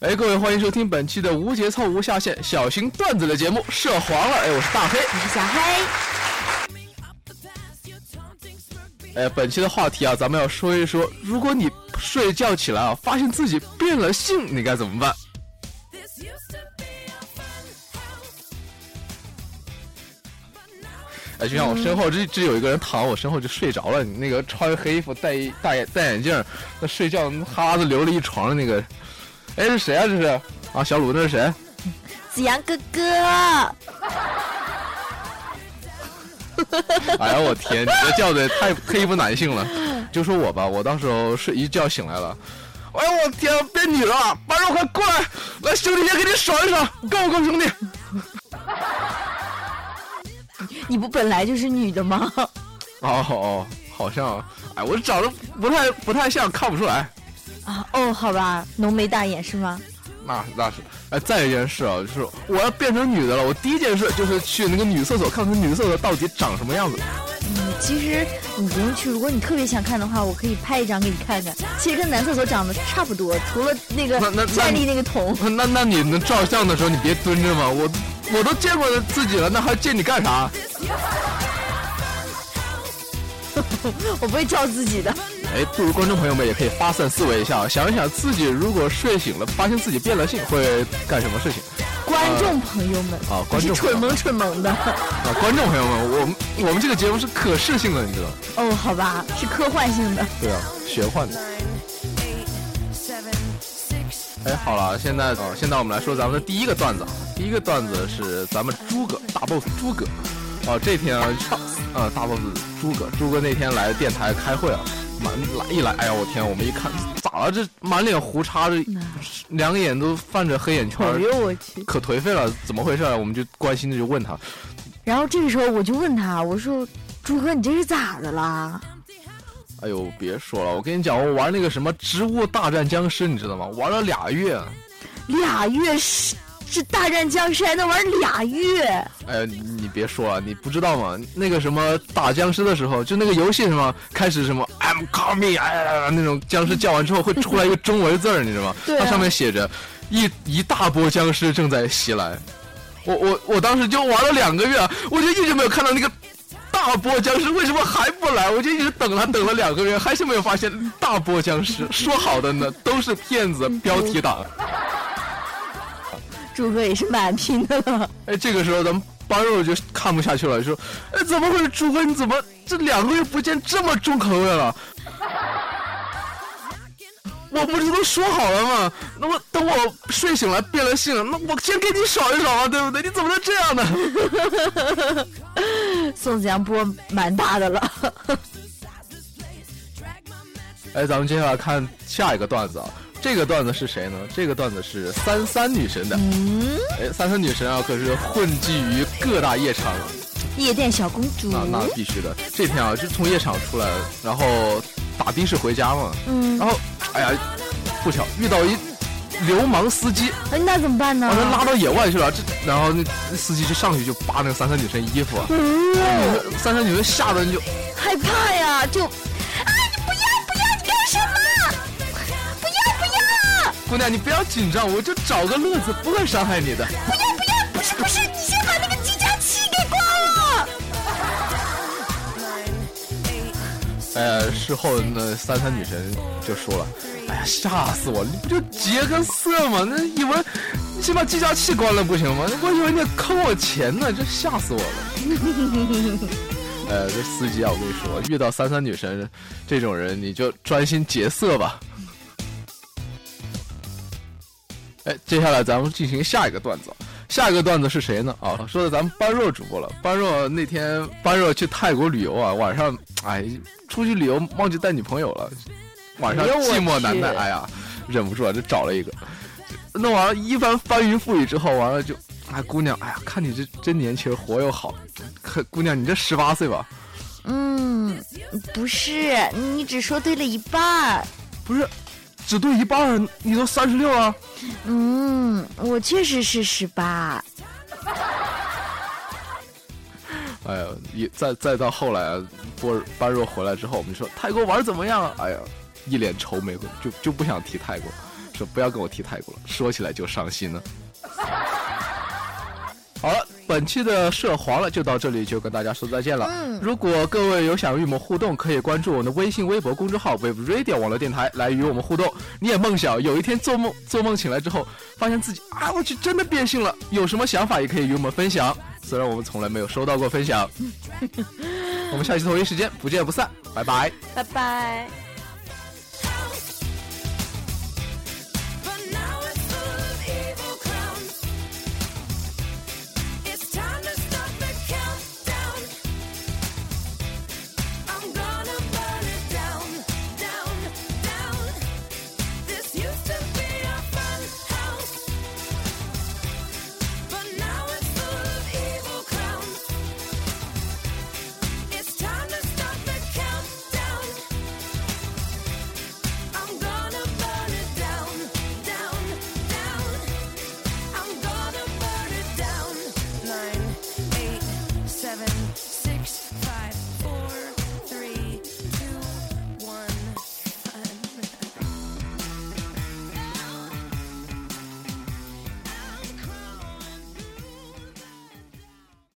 哎，各位，欢迎收听本期的无节操、无下限、小型段子的节目《涉黄了》。哎，我是大黑，我是小黑。哎，本期的话题啊，咱们要说一说，如果你睡觉起来啊，发现自己变了性，你该怎么办？哎，就像我身后这这有一个人躺我身后就睡着了，那个穿黑衣服、戴戴戴眼镜，那睡觉哈喇子流了一床的那个。哎，是谁啊？这是啊，小鲁，那是谁？子阳哥哥。哎呀，我天，你这叫的太黑不男性了。就说我吧，我到时候睡一觉醒来了。哎呀，我天，变女了！八肉，快过来，来兄弟先给你爽一爽，够不够兄弟？你不本来就是女的吗？哦哦，好像，哎，我长得不太不太像，看不出来。啊哦，好吧，浓眉大眼是吗？那那是，哎，再一件事啊，就是我要变成女的了，我第一件事就是去那个女厕所看看女厕所到底长什么样子。嗯，其实你不用去，如果你特别想看的话，我可以拍一张给你看看。其实跟男厕所长得差不多，除了那个站立那个桶。那那你能照相的时候你别蹲着吗？我我都见过自己了，那还见你干啥？我不会叫自己的。哎，不如观众朋友们也可以发散思维一下，想一想自己如果睡醒了，发现自己变了性，会干什么事情？观众朋友们啊，观众蠢萌蠢萌的啊，观众朋友们，我们我们这个节目是可视性的，你知道？哦，好吧，是科幻性的。对啊，玄幻的。哎，好了，现在啊，现在我们来说咱们的第一个段子，第一个段子是咱们诸葛大 boss 诸葛。哦，这天啊，呃，大 boss 诸葛，诸葛那天来电台开会啊。满来一来，哎呀，我天！我们一看，咋了？这满脸胡茬，这两眼都泛着黑眼圈，哎呦我去，可颓废了！怎么回事？我们就关心的就问他。然后这个时候我就问他，我说：“朱哥，你这是咋的啦？”哎呦，别说了，我跟你讲，我玩那个什么《植物大战僵尸》，你知道吗？玩了俩月，俩月是。是大战僵尸还能玩俩月？哎，你别说啊，你不知道吗？那个什么打僵尸的时候，就那个游戏什么开始什么 I'm coming，哎呀，那种僵尸叫完之后会出来一个中文字儿，你知道吗？它上面写着一一大波僵尸正在袭来。我我我当时就玩了两个月，我就一直没有看到那个大波僵尸为什么还不来？我就一直等他等了两个月，还是没有发现大波僵尸。说好的呢，都是骗子，标题党。朱哥也是蛮拼的了。哎，这个时候咱们八肉就看不下去了，说：“哎，怎么回事？朱哥，你怎么这两个月不见这么重口味了？我不是都说好了吗？那我等我睡醒了变了性，那我先给你爽一爽啊，对不对？你怎么能这样呢？” 宋子阳波蛮大的了。哎，咱们接下来看下一个段子啊。这个段子是谁呢？这个段子是三三女神的。嗯，哎，三三女神啊，可是混迹于各大夜场，夜店小公主。那那必须的。这天啊，就从夜场出来，然后打的士回家嘛。嗯。然后，哎呀，不巧遇到一流氓司机。哎，那怎么办呢？把他拉到野外去了。这，然后那司机就上去就扒那个三三女神衣服。嗯。三三女神吓得就害怕呀，就。姑娘，你不要紧张，我就找个乐子，不会伤害你的。不要不要，不是不是，你先把那个计价器给关了。哎呀，事后那三三女神就说了：“哎呀，吓死我！你不就劫个色吗？那以为你先把计价器关了不行吗？我以为你坑我钱呢，这吓死我了。”呃，这司机啊，我跟你说，遇到三三女神这种人，你就专心劫色吧。哎，接下来咱们进行下一个段子。下一个段子是谁呢？啊，说的咱们般若主播了。般若那天般若去泰国旅游啊，晚上哎出去旅游忘记带女朋友了，晚上寂寞难耐，哎呀，忍不住啊，就找了一个。弄完了一番翻云覆雨之后，完了就哎姑娘，哎呀，看你这真年轻，活又好。可姑娘，你这十八岁吧？嗯，不是，你只说对了一半。不是。只对一半，你都三十六了。嗯，我确实是十八。哎呀，一再再到后来，波般若回来之后，我们说泰国玩怎么样？哎呀，一脸愁眉，就就不想提泰国，说不要跟我提泰国了，说起来就伤心了。本期的涉黄了就到这里，就跟大家说再见了。嗯，如果各位有想与我们互动，可以关注我们的微信、微博公众号 “wave radio” 网络电台来与我们互动。你也梦想有一天做梦，做梦醒来之后，发现自己啊，我去真的变性了，有什么想法也可以与我们分享。虽然我们从来没有收到过分享。我们下期同一时间不见不散，拜拜，拜拜。